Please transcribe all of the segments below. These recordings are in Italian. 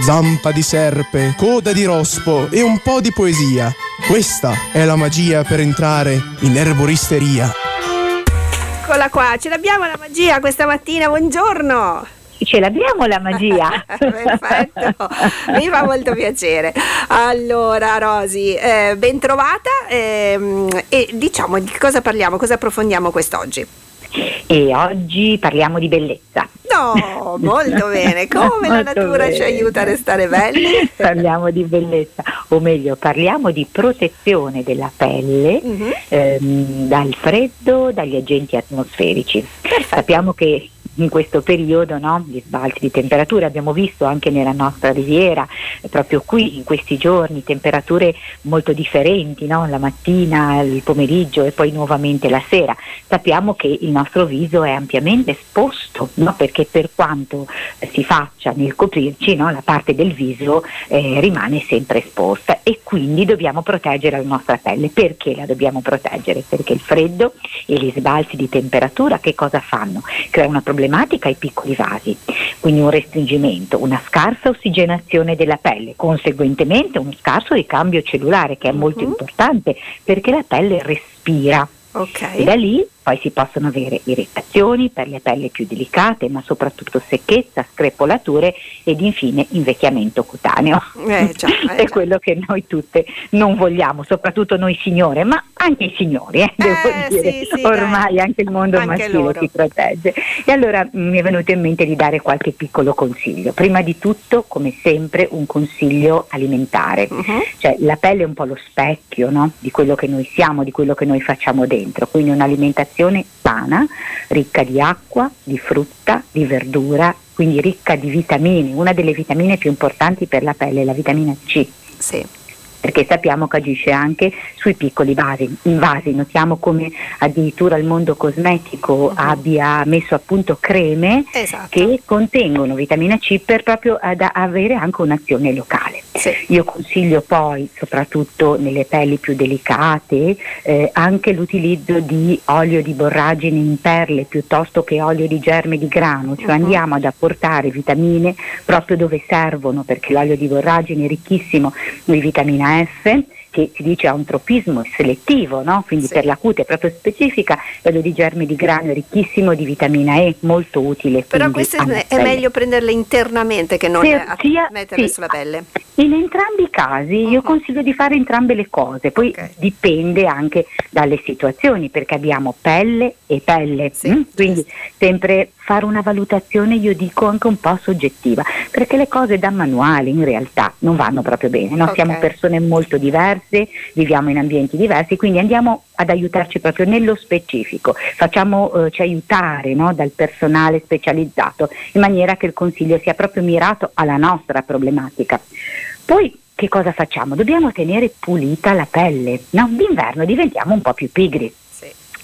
zampa di serpe, coda di rospo e un po' di poesia. Questa è la magia per entrare in erboristeria. Eccola qua, ce l'abbiamo la magia questa mattina, buongiorno! ce l'abbiamo la magia. Perfetto, mi fa molto piacere. Allora, Rosi, eh, ben trovata ehm, e diciamo di cosa parliamo, cosa approfondiamo quest'oggi? E oggi parliamo di bellezza. No, molto bene, come la natura bene. ci aiuta a restare belli. parliamo di bellezza, o meglio, parliamo di protezione della pelle uh-huh. ehm, dal freddo, dagli agenti atmosferici. Perfetto. Sappiamo che in questo periodo no? gli sbalzi di temperatura, abbiamo visto anche nella nostra riviera, proprio qui in questi giorni, temperature molto differenti, no? la mattina, il pomeriggio e poi nuovamente la sera. Sappiamo che il nostro viso è ampiamente esposto, no? perché per quanto si faccia nel coprirci, la parte del viso eh, rimane sempre esposta e quindi dobbiamo proteggere la nostra pelle. Perché la dobbiamo proteggere? Perché il freddo e gli sbalzi di temperatura che cosa fanno? Crea una problematica problematica ai piccoli vasi, quindi un restringimento, una scarsa ossigenazione della pelle, conseguentemente uno scarso ricambio cellulare che è molto uh-huh. importante perché la pelle respira. Okay. E da lì poi si possono avere irritazioni per le pelle più delicate, ma soprattutto secchezza, screpolature ed infine invecchiamento cutaneo. Eh, già, eh, È quello che noi tutte non vogliamo, soprattutto noi signore, ma anche i signori, eh, devo eh, dire. Sì, sì, ormai dai. anche il mondo anche maschile loro. si protegge. E allora mm, mi è venuto in mente di dare qualche piccolo consiglio. Prima di tutto, come sempre, un consiglio alimentare. Uh-huh. Cioè la pelle è un po' lo specchio no? di quello che noi siamo, di quello che noi facciamo dentro, quindi un'alimentazione un'alimentazione sana, ricca di acqua, di frutta, di verdura, quindi ricca di vitamine. Una delle vitamine più importanti per la pelle è la vitamina C. Sì perché sappiamo che agisce anche sui piccoli vasi. In vasi notiamo come addirittura il mondo cosmetico uh-huh. abbia messo a punto creme esatto. che contengono vitamina C per proprio avere anche un'azione locale. Sì. Io consiglio poi, soprattutto nelle pelli più delicate, eh, anche l'utilizzo di olio di borragine in perle piuttosto che olio di germe di grano, cioè uh-huh. andiamo ad apportare vitamine proprio dove servono, perché l'olio di borragine è ricchissimo di vitamina F che si dice ha un tropismo selettivo, no? quindi sì. per la cute proprio specifica, quello di germi di grano è ricchissimo di vitamina E, molto utile. Però questo è, meglio prenderle internamente che non per, sia, metterle sì, sulla pelle. In entrambi i casi uh-huh. io consiglio di fare entrambe le cose, poi okay. dipende anche dalle situazioni, perché abbiamo pelle e pelle, sì, mm? quindi sempre fare una valutazione, io dico anche un po' soggettiva, perché le cose da manuale in realtà non vanno proprio bene, no? okay. siamo persone molto diverse, viviamo in ambienti diversi, quindi andiamo ad aiutarci proprio nello specifico, facciamoci eh, aiutare no? dal personale specializzato in maniera che il consiglio sia proprio mirato alla nostra problematica. Poi che cosa facciamo? Dobbiamo tenere pulita la pelle, no? d'inverno diventiamo un po' più pigri.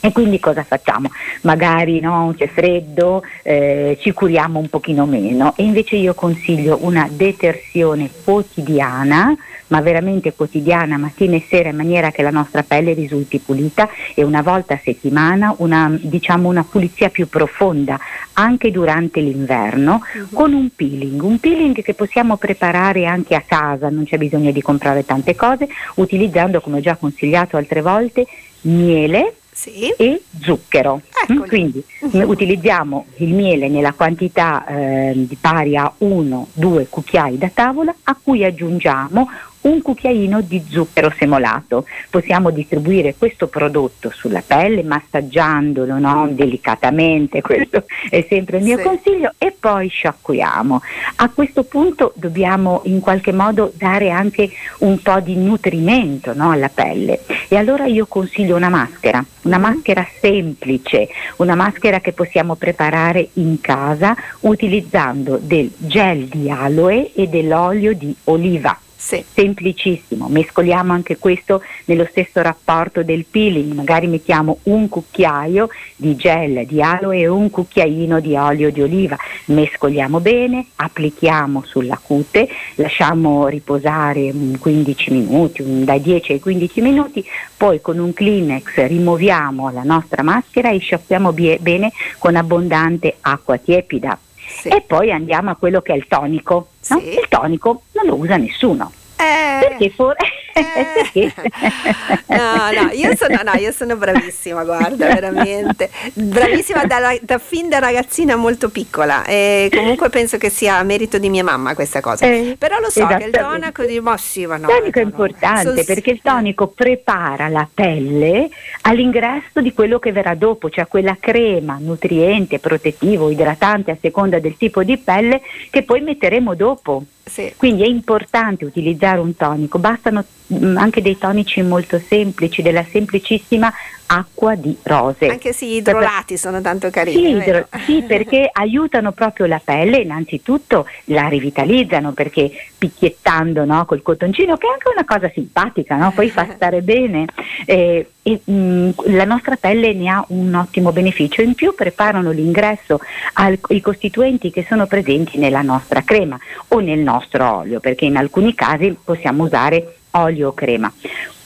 E quindi cosa facciamo? Magari no, c'è freddo, eh, ci curiamo un pochino meno e invece io consiglio una detersione quotidiana, ma veramente quotidiana, mattina e sera, in maniera che la nostra pelle risulti pulita e una volta a settimana una, diciamo, una pulizia più profonda anche durante l'inverno uh-huh. con un peeling, un peeling che possiamo preparare anche a casa, non c'è bisogno di comprare tante cose, utilizzando come ho già consigliato altre volte miele sì. e zucchero. Eccoli. Quindi uh-huh. utilizziamo il miele nella quantità eh, di pari a 1-2 cucchiai da tavola a cui aggiungiamo un cucchiaino di zucchero semolato. Possiamo distribuire questo prodotto sulla pelle massaggiandolo no? delicatamente, questo è sempre il mio sì. consiglio, e poi sciacquiamo. A questo punto dobbiamo in qualche modo dare anche un po' di nutrimento no? alla pelle e allora io consiglio una maschera, una mm-hmm. maschera semplice, una maschera che possiamo preparare in casa utilizzando del gel di aloe e dell'olio di oliva. Sì. Semplicissimo, mescoliamo anche questo nello stesso rapporto del peeling, magari mettiamo un cucchiaio di gel di aloe e un cucchiaino di olio di oliva, mescoliamo bene, applichiamo sulla cute, lasciamo riposare 15 minuti, dai 10 ai 15 minuti, poi con un Kleenex rimuoviamo la nostra maschera e sciacquiamo bene con abbondante acqua tiepida sì. e poi andiamo a quello che è il tonico. No? Sì. Il tonico non lo usa nessuno. Eh. Perché for- eh. no, no io, sono, no, io sono bravissima, guarda, veramente. Bravissima da, da, fin da ragazzina molto piccola e comunque penso che sia merito di mia mamma questa cosa. Eh, Però lo so che il tonico di ma sì, ma no. Il tonico è importante so, perché il tonico prepara la pelle all'ingresso di quello che verrà dopo, cioè quella crema nutriente, protettivo, idratante a seconda del tipo di pelle che poi metteremo dopo. Sì. Quindi è importante utilizzare un tonico, bastano mh, anche dei tonici molto semplici, della semplicissima acqua di rose. Anche sì, gli idrolati sono tanto carini. Sì, idro- sì, perché aiutano proprio la pelle, innanzitutto la rivitalizzano perché picchiettando no, col cotoncino, che è anche una cosa simpatica, no? poi fa stare bene. Eh, e, mh, la nostra pelle ne ha un ottimo beneficio. In più preparano l'ingresso ai costituenti che sono presenti nella nostra crema o nel nostro olio, perché in alcuni casi possiamo usare olio o crema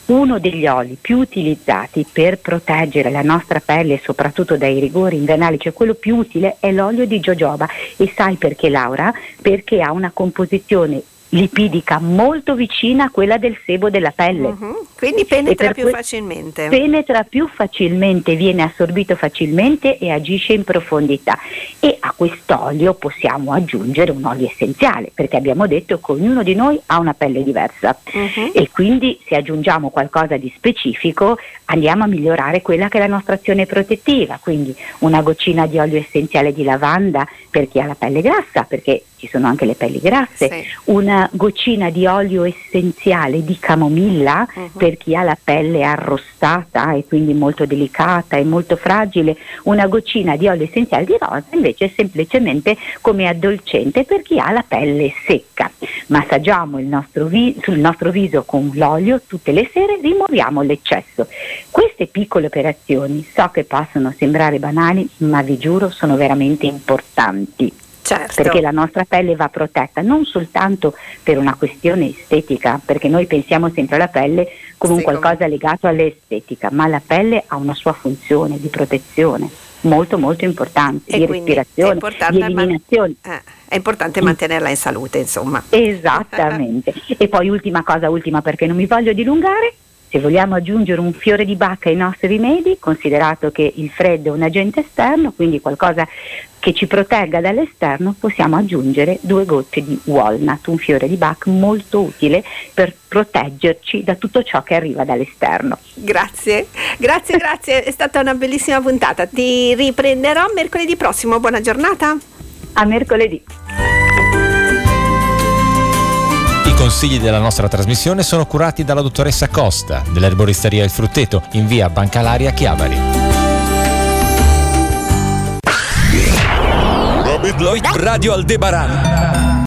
uno degli oli più utilizzati per proteggere la nostra pelle soprattutto dai rigori invernali, cioè quello più utile, è l'olio di jojoba. E sai perché Laura? Perché ha una composizione lipidica molto vicina a quella del sebo della pelle. Uh-huh. Quindi penetra più que- facilmente. Penetra più facilmente, viene assorbito facilmente e agisce in profondità. E a quest'olio possiamo aggiungere un olio essenziale, perché abbiamo detto che ognuno di noi ha una pelle diversa uh-huh. e quindi se aggiungiamo qualcosa di specifico andiamo a migliorare quella che è la nostra azione protettiva, quindi una goccina di olio essenziale di lavanda per chi ha la pelle grassa, perché ci sono anche le pelli grasse, sì. una goccina di olio essenziale di camomilla uh-huh. per chi ha la pelle arrostata e quindi molto delicata e molto fragile, una goccina di olio essenziale di rosa invece è semplicemente come addolcente per chi ha la pelle secca. Massaggiamo il nostro vi- sul nostro viso con l'olio tutte le sere, rimuoviamo l'eccesso. Queste piccole operazioni so che possono sembrare banali, ma vi giuro sono veramente importanti. Certo. Perché la nostra pelle va protetta non soltanto per una questione estetica, perché noi pensiamo sempre alla pelle come un qualcosa legato all'estetica, ma la pelle ha una sua funzione di protezione molto molto importante, e di respirazione, di eliminazione. Man- eh, è importante mantenerla in salute, insomma. Esattamente. e poi ultima cosa, ultima perché non mi voglio dilungare, se vogliamo aggiungere un fiore di bacca ai nostri rimedi, considerato che il freddo è un agente esterno, quindi qualcosa che ci protegga dall'esterno, possiamo aggiungere due gocce di walnut, un fiore di Bach molto utile per proteggerci da tutto ciò che arriva dall'esterno. Grazie, grazie, grazie, è stata una bellissima puntata. Ti riprenderò mercoledì prossimo, buona giornata. A mercoledì. Consigli della nostra trasmissione sono curati dalla dottoressa Costa dell'erboristeria Il Frutteto in via Bancalaria Chiavari. Radio Aldebaran